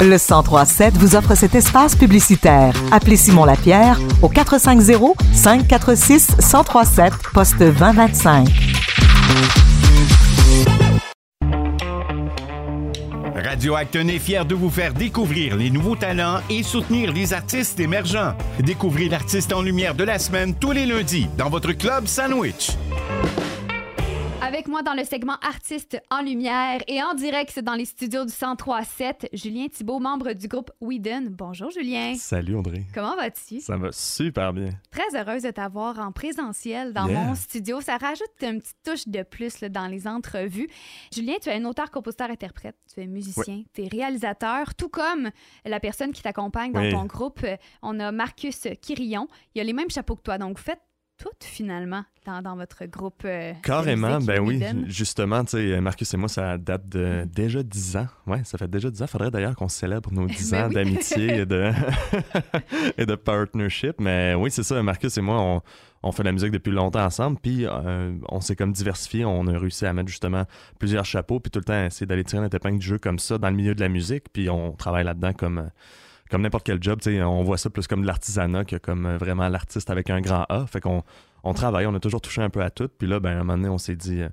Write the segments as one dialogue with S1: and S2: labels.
S1: Le 1037 vous offre cet espace publicitaire. Appelez Simon Lapierre au 450 546 1037 poste 2025.
S2: Radio Acton est fier de vous faire découvrir les nouveaux talents et soutenir les artistes émergents. Découvrez l'artiste en lumière de la semaine tous les lundis dans votre club Sandwich.
S3: Avec moi dans le segment Artistes en lumière et en direct dans les studios du 1037, Julien Thibault, membre du groupe Whedon. Bonjour Julien.
S4: Salut André.
S3: Comment vas-tu?
S4: Ça va super bien.
S3: Très heureuse de t'avoir en présentiel dans
S4: Yeah.
S3: mon studio. Ça rajoute une petite touche de plus là, dans les entrevues. Julien, tu es un auteur, compositeur, interprète. Tu es musicien, tu es réalisateur, tout comme la personne qui t'accompagne dans
S4: Oui.
S3: ton groupe. On a Marcus Quirillon. Il a les mêmes chapeaux que toi. Donc, vous faites finalement dans, dans votre groupe. euh,
S4: Carrément, ben oui. Justement, tu sais, Marcus et moi, ça date de déjà 10 ans. Ouais, ça fait déjà 10 ans. Faudrait d'ailleurs qu'on célèbre nos 10
S3: Ben
S4: ans
S3: oui.
S4: d'amitié et de, et de partnership. Mais oui, c'est ça. Marcus et moi, on, on fait de la musique depuis longtemps ensemble. Puis euh, on s'est comme diversifié. On a réussi à mettre justement plusieurs chapeaux. Puis tout le temps, essayer d'aller tirer notre épingle du jeu comme ça dans le milieu de la musique. Puis on travaille là-dedans comme. Comme n'importe quel job, on voit ça plus comme l'artisanat que comme euh, vraiment l'artiste avec un grand A. Fait qu'on on travaille, on a toujours touché un peu à tout. Puis là, ben, à un moment donné, on s'est dit, euh,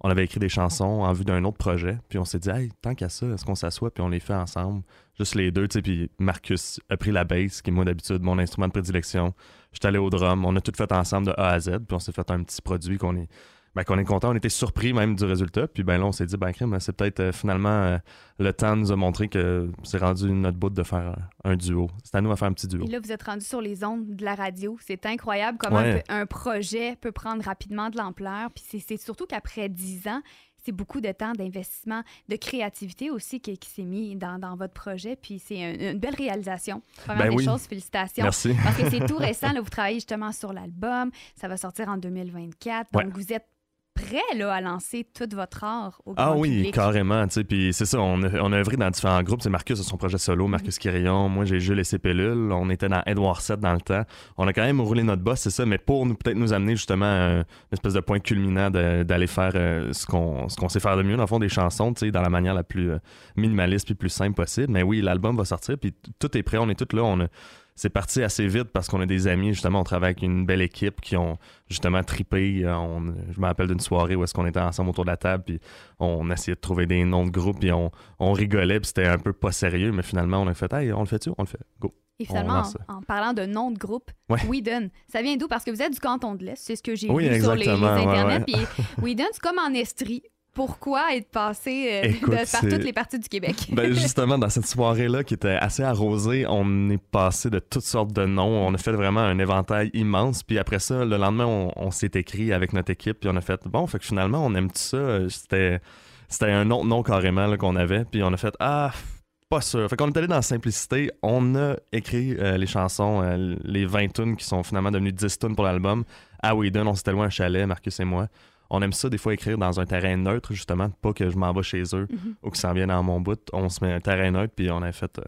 S4: on avait écrit des chansons en vue d'un autre projet. Puis on s'est dit, hey, tant qu'à ça, est-ce qu'on s'assoit puis on les fait ensemble, juste les deux, tu sais. Puis Marcus a pris la bass, qui est moi d'habitude mon instrument de prédilection. J'étais allé au drum, on a tout fait ensemble de A à Z. Puis on s'est fait un petit produit qu'on est, ben, qu'on est content. On était surpris même du résultat. Puis ben là, on s'est dit, ben, crème, c'est peut-être euh, finalement euh, le temps nous a montré que c'est rendu notre bout de faire un duo. C'est à nous à faire un petit duo.
S3: Et là, vous êtes rendu sur les ondes de la radio. C'est incroyable comment
S4: Ouais.
S3: un, projet peut prendre rapidement de l'ampleur. Puis c'est- c'est surtout qu'après 10 ans, c'est beaucoup de temps d'investissement, de créativité aussi qui, qui s'est mis dans, dans votre projet. Puis c'est un- une belle réalisation. Première
S4: Ben
S3: des
S4: oui.
S3: choses, félicitations.
S4: Merci.
S3: Parce que c'est tout récent. Là, vous travaillez justement sur l'album. Ça va sortir en 2024. Donc,
S4: Ouais.
S3: vous êtes prêt là, à lancer tout votre art au grand
S4: Ah oui,
S3: public.
S4: carrément, puis c'est ça, on a, on a œuvré dans différents groupes, c'est Marcus a son projet solo, Marcus Quirillon, moi j'ai Jules et ses pilules, on était dans Edward 7 dans le temps, on a quand même roulé notre boss, c'est ça, mais pour nous peut-être nous amener justement à un- une espèce de point culminant d'aller faire euh, ce qu'on sait faire de mieux, dans le fond, des chansons, dans la manière la plus euh, minimaliste puis plus simple possible, mais oui, l'album va sortir, puis tout est prêt, on est tous là, on a... C'est parti assez vite parce qu'on a des amis, justement, on travaille avec une belle équipe qui ont justement tripé. Euh, on- je me rappelle d'une soirée où est-ce qu'on était ensemble autour de la table, puis on essayait de trouver des noms de groupes, puis on, on rigolait, puis c'était un peu pas sérieux, mais finalement, on a fait, hey, on le fait-tu? On le fait, go.
S3: Et finalement, en, en parlant de nom de groupe,
S4: Ouais.
S3: Whedon, ça vient d'où? Parce que vous êtes du canton de l'Est, c'est ce que j'ai
S4: Oui,
S3: vu sur les, les
S4: ouais,
S3: internets.
S4: ouais.
S3: Puis Whedon, c'est comme en Estrie. Pourquoi être passé euh,
S4: Écoute,
S3: de- par
S4: c'est-
S3: toutes les parties du Québec?
S4: Ben justement, dans cette soirée-là qui était assez arrosée, on est passé de toutes sortes de noms. On a fait vraiment un éventail immense. Puis après ça, le lendemain, on, on s'est écrit avec notre équipe. Puis on a fait, bon, fait que finalement, on aime tout ça. Euh, C'était, c'était un autre nom carrément là, qu'on avait. Puis on a fait, ah, pas sûr. Fait qu'on est allé dans la simplicité. On a écrit euh, les chansons, euh, les 20 tunes qui sont finalement devenues 10 tunes pour l'album. À Whedon, on s'était loin un chalet, Marcus et moi. On aime ça des fois écrire dans un terrain neutre, justement, pas que je m'en vais chez eux
S3: Mhm.
S4: ou qu'ils s'en viennent dans mon bout. On se met un terrain neutre, puis on a fait. euh,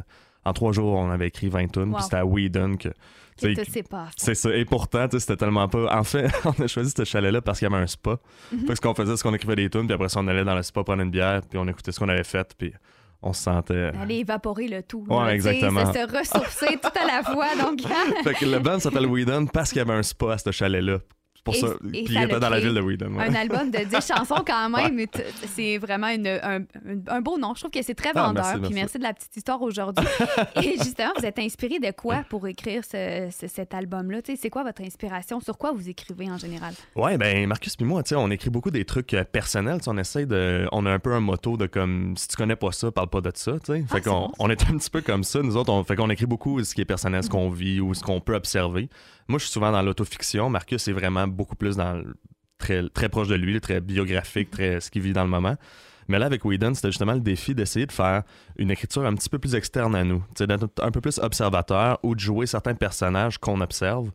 S4: en trois jours, on avait écrit 20 tunes,
S3: Wow.
S4: puis c'était à Whedon que. C'est ça. Et pourtant, c'était tellement pas. En fait, on a choisi ce chalet-là parce qu'il y avait un spa. Fait que ce qu'on faisait, c'est qu'on écrivait des tunes, puis après ça, on allait dans le spa prendre une bière, puis on écoutait ce qu'on avait fait, puis on se sentait.
S3: Aller évaporer le tout.
S4: Ouais,
S3: là,
S4: exactement.
S3: Se, se ressourcer tout à la fois. Donc,
S4: fait que le band s'appelle Whedon parce qu'il y avait un spa à ce chalet-là. Pour
S3: Et-
S4: ça.
S3: et
S4: Puis
S3: ça
S4: il était dans la ville de Whedon. ouais.
S3: un album de 10 chansons quand même. C'est vraiment une- un, un- beau nom. Je trouve que c'est très
S4: Ah,
S3: vendeur.
S4: merci,
S3: Puis
S4: merci.
S3: de la petite histoire aujourd'hui. Et justement, vous êtes inspiré de quoi pour écrire ce- ce- cet album-là? C'est quoi votre inspiration? Sur quoi vous écrivez en général?
S4: Ouais, ben Marcus puis moi, on écrit beaucoup des trucs euh, personnels. On essaie de, on a un peu un motto de comme si tu connais pas ça, parle pas de ça.
S3: Ah,
S4: fait qu'on
S3: bon,
S4: on est un petit peu comme ça. Nous autres, on fait qu'on écrit beaucoup ce qui est personnel, ce qu'on vit ou ce qu'on peut observer. Moi, je suis souvent dans l'autofiction. Marcus est vraiment beaucoup plus dans très proche de lui, très biographique, très ce qu'il vit dans le moment. Mais là, avec Whedon, c'était justement le défi d'essayer de faire une écriture un petit peu plus externe à nous, d'être un peu plus observateur ou de jouer certains personnages qu'on observe.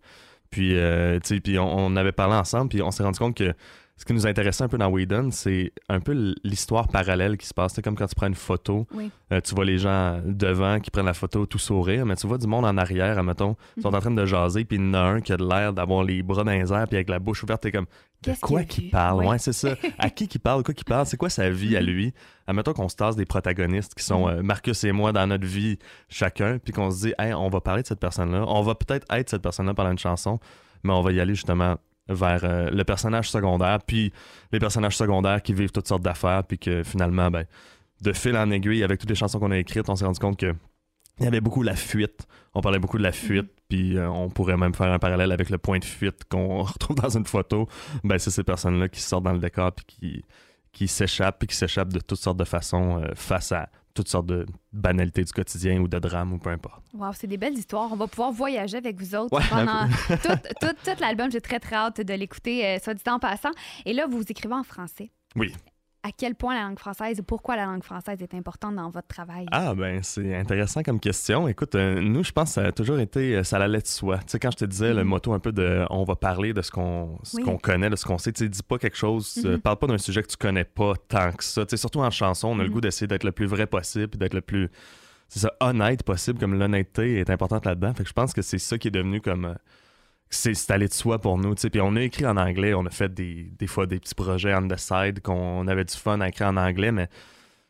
S4: Puis, euh, puis on, on avait parlé ensemble, puis on s'est rendu compte que ce qui nous intéressait un peu dans Whedon, c'est un peu l'histoire parallèle qui se passe. C'est comme quand tu prends une photo,
S3: Oui.
S4: euh, tu vois les gens devant qui prennent la photo tout sourire, mais tu vois du monde en arrière, admettons, ils sont en train de jaser, puis il y en a un qui a de l'air d'avoir les bras dans les airs, puis avec la bouche ouverte, t'es comme,
S3: Qu'est-ce
S4: quoi
S3: qu'il
S4: parle,
S3: Ouais.
S4: ouais, c'est ça. À qui qu'il parle, quoi qu'il parle, c'est quoi sa vie à lui? Admettons qu'on se tasse des protagonistes qui sont euh, Marcus et moi dans notre vie chacun, puis qu'on se dit, hey, on va parler de cette personne-là. On va peut-être être cette personne-là pendant une chanson, mais on va y aller justement vers euh, le personnage secondaire, puis les personnages secondaires qui vivent toutes sortes d'affaires, puis que finalement, ben, de fil en aiguille, avec toutes les chansons qu'on a écrites, on s'est rendu compte que il y avait beaucoup la fuite. On parlait beaucoup de la fuite, puis euh, on pourrait même faire un parallèle avec le point de fuite qu'on retrouve dans une photo. Ben, c'est ces personnes-là qui sortent dans le décor, puis qui, qui s'échappent, puis qui s'échappent de toutes sortes de façons euh, face à toutes sortes de banalités du quotidien ou de drames ou peu importe.
S3: Wow, c'est des belles histoires. On va pouvoir voyager avec vous autres
S4: Ouais,
S3: pendant tout, tout, tout l'album. J'ai très, très hâte de l'écouter, euh, soit dit en passant. Et là, vous écrivez en français.
S4: Oui.
S3: À quel point la langue française et pourquoi la langue française est importante dans votre travail?
S4: Ah ben c'est intéressant comme question. Écoute, euh, nous je pense que ça a toujours été euh, ça allait de soi. Tu sais quand je te disais le
S3: Mhm.
S4: motto un peu de on va parler de ce qu'on
S3: Oui.
S4: connaît, de ce qu'on sait, tu sais dis pas quelque chose, euh,
S3: Mhm.
S4: parle pas d'un sujet que tu connais pas tant que ça. Tu sais surtout en chanson, on a le
S3: Mhm.
S4: goût d'essayer d'être le plus vrai possible, d'être le plus c'est ça honnête possible comme l'honnêteté est importante là-dedans. Fait que je pense que c'est ça qui est devenu comme c'est allé de soi pour nous, tu sais. Puis on a écrit en anglais, on a fait des, des fois des petits projets on the side qu'on avait du fun à écrire en anglais, mais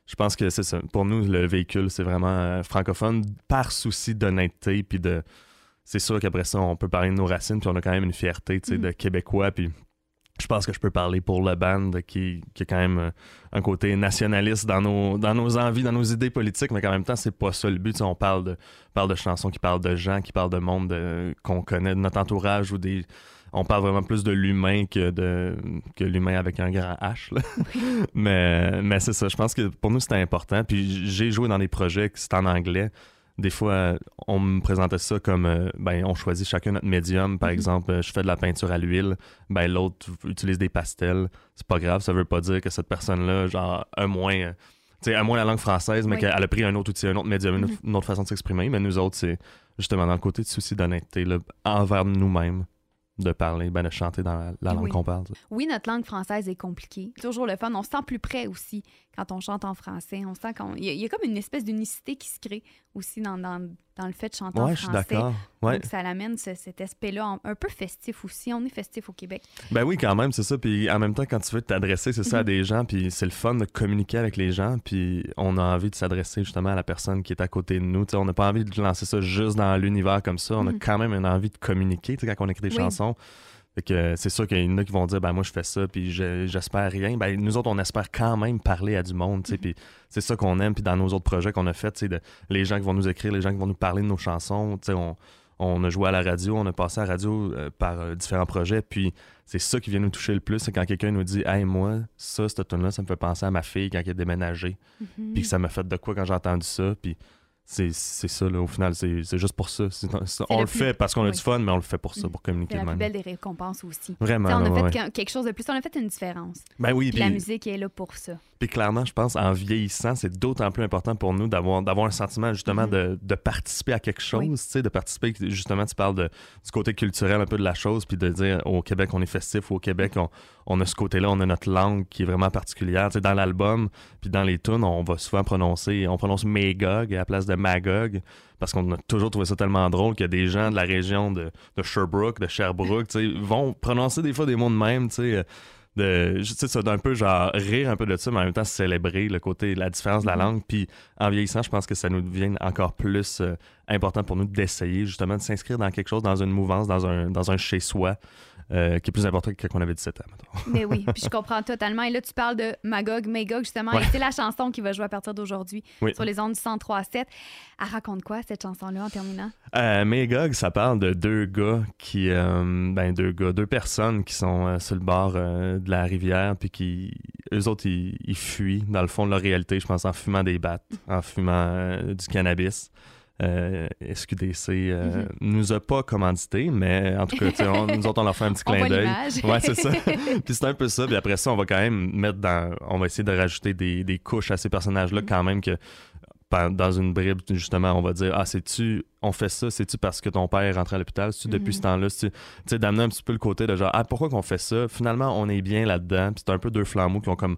S4: je pense que c'est ça. Pour nous, le véhicule, c'est vraiment euh, francophone par souci d'honnêteté. Puis de. C'est sûr qu'après ça, on peut parler de nos racines, puis on a quand même une fierté tu sais,
S3: Mhm.
S4: de Québécois. Puis je pense que je peux parler pour le band qui, qui a quand même euh, un côté nationaliste dans nos, dans nos envies, dans nos idées politiques, mais qu'en même temps, c'est pas ça le but. Tu sais, on parle de, parle de chansons qui parlent de gens, qui parlent de monde de- qu'on connaît, de notre entourage ou des. On parle vraiment plus de l'humain que de que l'humain avec un grand H. là. mais mais c'est ça. Je pense que pour nous, c'était important. Puis j'ai joué dans des projets qui c'était en anglais. Des fois, on me présentait ça comme, euh, ben, on choisit chacun notre médium. Par
S3: Mhm.
S4: exemple, euh, je fais de la peinture à l'huile, ben, l'autre utilise des pastels. C'est pas grave, ça veut pas dire que cette personne-là, genre, un moins, euh, tu sais, à moins la langue française, mais
S3: Oui.
S4: qu'elle a pris un autre outil, un autre médium, une,
S3: Mhm.
S4: autre- une autre façon de s'exprimer. Mais nous autres, c'est justement dans le côté de souci d'honnêteté, envers nous-mêmes, de parler, ben, de chanter dans la, la langue
S3: Oui.
S4: qu'on parle.
S3: Oui, notre langue française est compliquée. C'est Toujours le fun. On se sent plus près aussi quand on chante en français. On sent qu'on. Il y, a- il y a comme une espèce d'unicité qui se crée aussi dans, dans, dans le fait de chanter en
S4: Ouais, je
S3: français.
S4: suis d'accord. Ouais.
S3: Donc, ça amène ce- cet aspect-là en- un peu festif aussi. On est festif au Québec.
S4: Ben oui, quand même, c'est ça. Puis en même temps, quand tu veux t'adresser, c'est ça, à
S3: Mhm.
S4: des gens, puis c'est le fun de communiquer avec les gens, puis on a envie de s'adresser justement à la personne qui est à côté de nous. On n'a pas envie de lancer ça juste dans l'univers comme ça. On a
S3: Mhm.
S4: quand même une envie de communiquer, quand on écrit des
S3: Oui.
S4: chansons. Fait que euh, c'est sûr qu'il y en a qui vont dire, ben moi je fais ça, puis je- j'espère rien. Ben nous autres, on espère quand même parler à du monde, tu sais,
S3: Mhm.
S4: puis c'est ça qu'on aime. Puis dans nos autres projets qu'on a fait, tu sais, de- les gens qui vont nous écrire, les gens qui vont nous parler de nos chansons, tu sais, on, on a joué à la radio, on a passé à la radio euh, par euh, différents projets, puis c'est ça qui vient nous toucher le plus, c'est quand quelqu'un nous dit Hey, moi, ça, cette tune là ça me fait penser à ma fille quand elle a déménagé.
S3: Mhm.
S4: Puis que ça m'a fait de quoi quand j'ai entendu ça. Puis c'est ça, là, au final, c'est juste pour ça. On
S3: le
S4: le
S3: plus-
S4: fait parce qu'on a
S3: oui.
S4: du fun, mais on le fait pour ça,
S3: Mhm.
S4: pour communiquer
S3: C'est la plus belle des récompenses aussi.
S4: Vraiment.
S3: On a fait
S4: ouais.
S3: quelque chose de plus. On a fait une différence.
S4: Ben oui,
S3: Puis la musique est là pour ça.
S4: puis clairement, je pense, en vieillissant, c'est d'autant plus important pour nous d'avoir un sentiment, justement,
S3: Mhm.
S4: de, de participer à quelque chose,
S3: Oui.
S4: tu sais, de participer, justement, tu parles de, du côté culturel un peu de la chose, puis de dire, au Québec, on est festif, au Québec, on, on a ce côté-là, on a notre langue qui est vraiment particulière. Tu sais, dans l'album, puis dans les tunes, on va souvent prononcer, on prononce Magog à la place de Magog, parce qu'on a toujours trouvé ça tellement drôle qu'il y a des gens de la région de, de Sherbrooke, de Sherbrooke, tu sais, vont prononcer des fois des mots de même, tu sais, euh, de tu sais ça d'un peu genre rire un peu de ça mais en même temps célébrer le côté la différence de la
S3: Mhm.
S4: langue puis en vieillissant je pense que ça nous devient encore plus euh, important pour nous d'essayer justement de s'inscrire dans quelque chose dans une mouvance dans un dans un chez soi euh, qui est plus important que quand on avait 17 ans.
S3: Mais oui, puis je comprends totalement. Et là, tu parles de Magog, Magog, justement.
S4: Ouais.
S3: Et c'est la chanson qui va jouer à partir d'aujourd'hui
S4: Oui.
S3: sur les ondes du 103.7. Elle raconte quoi, cette chanson-là, en terminant?
S4: Euh, Magog, ça parle de deux gars qui, euh, ben deux gars, deux personnes qui sont sur le bord de la rivière, puis qui, eux autres, ils, ils fuient dans le fond de leur réalité, je pense, en fumant des battes, en fumant du cannabis. Euh, SQDC euh, nous a pas commandité, mais en tout cas, on- nous autres, on leur fait un petit clin d'œil. Ouais, c'est ça. puis c'est un peu ça. Puis après ça, on va quand même mettre dans. On va essayer de rajouter des, des couches à ces personnages-là,
S3: Mhm.
S4: quand même, que dans une bribe, justement, on va dire Ah, c'est-tu. On fait ça, c'est-tu parce que ton père est rentré à l'hôpital? C'est-tu depuis
S3: Mhm.
S4: ce temps-là? C'est-tu- Tu sais, d'amener un petit peu le côté de genre Ah, pourquoi qu'on fait ça? Finalement, on est bien là-dedans. Puis c'est un peu deux flambeaux qui ont comme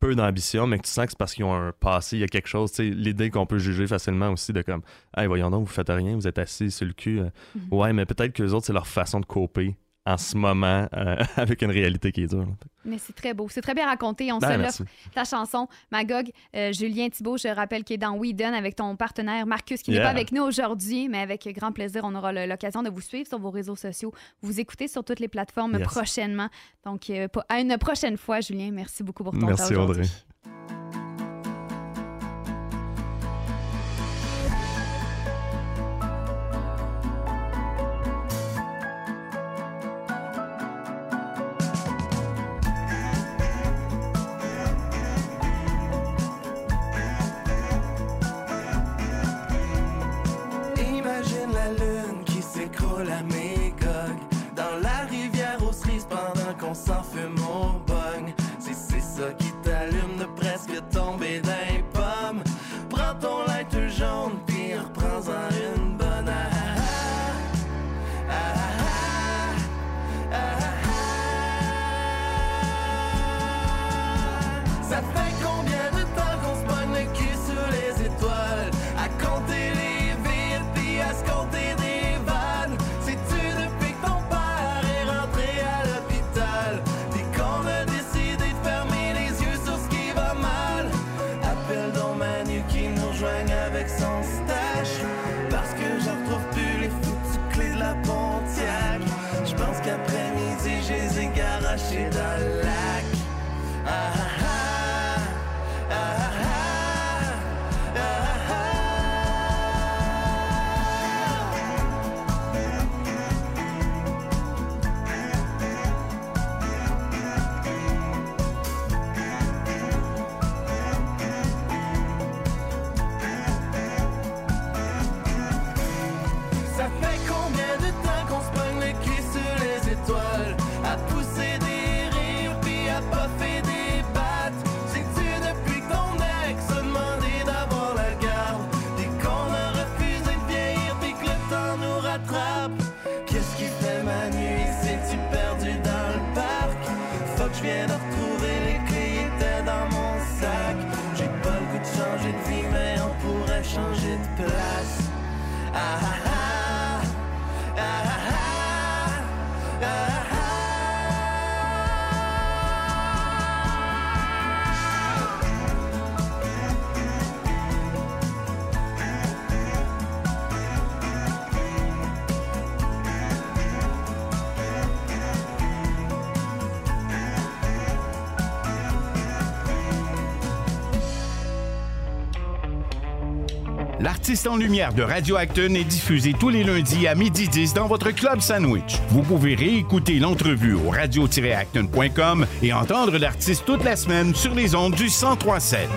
S4: peu d'ambition, mais que tu sens que c'est parce qu'ils ont un passé, il y a quelque chose, tu sais, l'idée qu'on peut juger facilement aussi de comme, hey, voyons donc, vous faites rien, vous êtes assis sur le cul. euh,
S3: Mhm.
S4: Ouais, mais peut-être que les autres, c'est leur façon de coper en ce moment euh, avec une réalité qui est dure.
S3: Mais c'est très beau. C'est très bien raconté. On
S4: Ben,
S3: se
S4: merci.
S3: l'offre. Ta chanson, Magog, euh, Julien Thibault, je rappelle qu'il est dans We Done avec ton partenaire Marcus, qui n'est pas avec nous aujourd'hui, mais avec grand plaisir, on aura l'occasion de vous suivre sur vos réseaux sociaux. Vous écoutez sur toutes les plateformes
S4: Yes.
S3: prochainement. Donc, euh, à une prochaine fois, Julien. Merci beaucoup pour ton
S4: Merci,
S3: temps aujourd'hui.
S4: Audrey.
S5: Les ai garachées dans
S2: L'artiste en lumière de Radio Acton est diffusé tous les lundis à midi 10 dans votre club sandwich. Vous pouvez réécouter l'entrevue au radio-acton.com et entendre l'artiste toute la semaine sur les ondes du 1037.